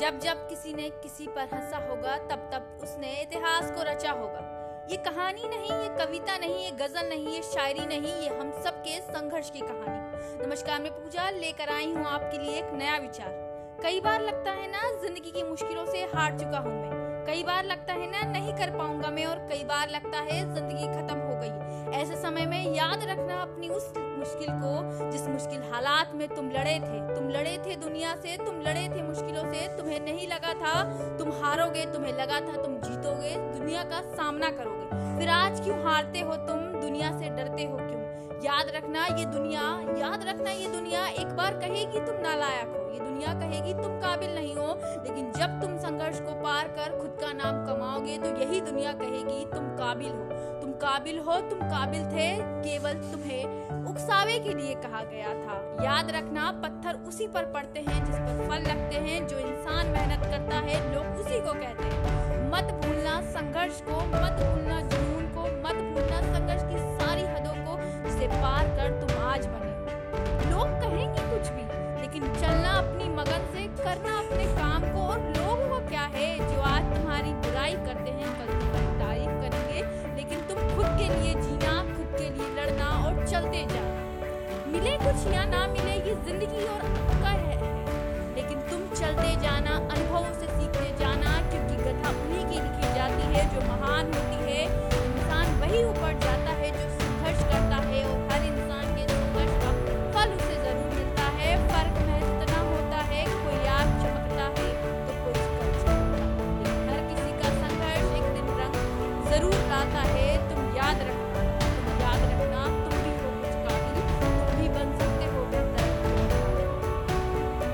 जब जब किसी ने किसी पर हंसा होगा, तब तब उसने इतिहास को रचा होगा। ये कहानी नहीं, ये कविता नहीं, ये गज़ल नहीं, ये शायरी नहीं, ये हम सब के संघर्ष की कहानी। नमस्कार, मैं पूजा लेकर आई हूँ आपके लिए एक नया विचार। कई बार लगता है ना, ज़िंदगी की मुश्किलों से हार चुका हूँ मैं। कई बार लगता है ना, नहीं कर पाऊँगा मैं, और कई बार लगता है ज़िंदगी खत्म हो गई। ऐसे समय में याद रखना अपनी उस मुश्किल को, जिस मुश्किल हालात में तुम लड़े थे। तुम लड़े थे दुनिया से, तुम लड़े थे मुश्किलों से, तुम्हें नहीं लगा था। तुम हारोगे, तुम्हें लगा था तुम जीतोगे, दुनिया का सामना करोगे। फिर आज क्यों हारते हो तुम? दुनिया से डरते हो क्यों? याद रखना ये दुनिया, याद रखना ये दुनिया, एक बार कहेगी तुम नालायक हो। ये दुनिया कहेगी, तुम काबिल नहीं हो। लेकिन जब तुम संघर्ष को पार कर खुद का नाम कमाओगे तो यही दुनिया कहेगी, तुम काबिल हो। तुम काबिल हो, तुम काबिल थे, केवल तुम्हें उकसावे के लिए कहा गया था। याद रखना, पत्थर उसी पर पड़ते हैं, जिस पर फल लगते हैं, जो इंसान मेहनत करता है, लोग उसी को कहते हैं। मत भूलना संघर्ष को, मत भूलना जुनून को, मत भूलना संघर्ष की सारी हदों को, जिसे पार कर तुम आज बने। करना अपने काम को और लोग वो क्या है जो आज तुम्हारी बुराई करते हैं, कल तुम्हारी तारीफ़ करेंगे। लेकिन तुम खुद के लिए जीना, खुद के लिए लड़ना और चलते जाना। मिले कुछ या ना मिले, ये ज़िंदगी और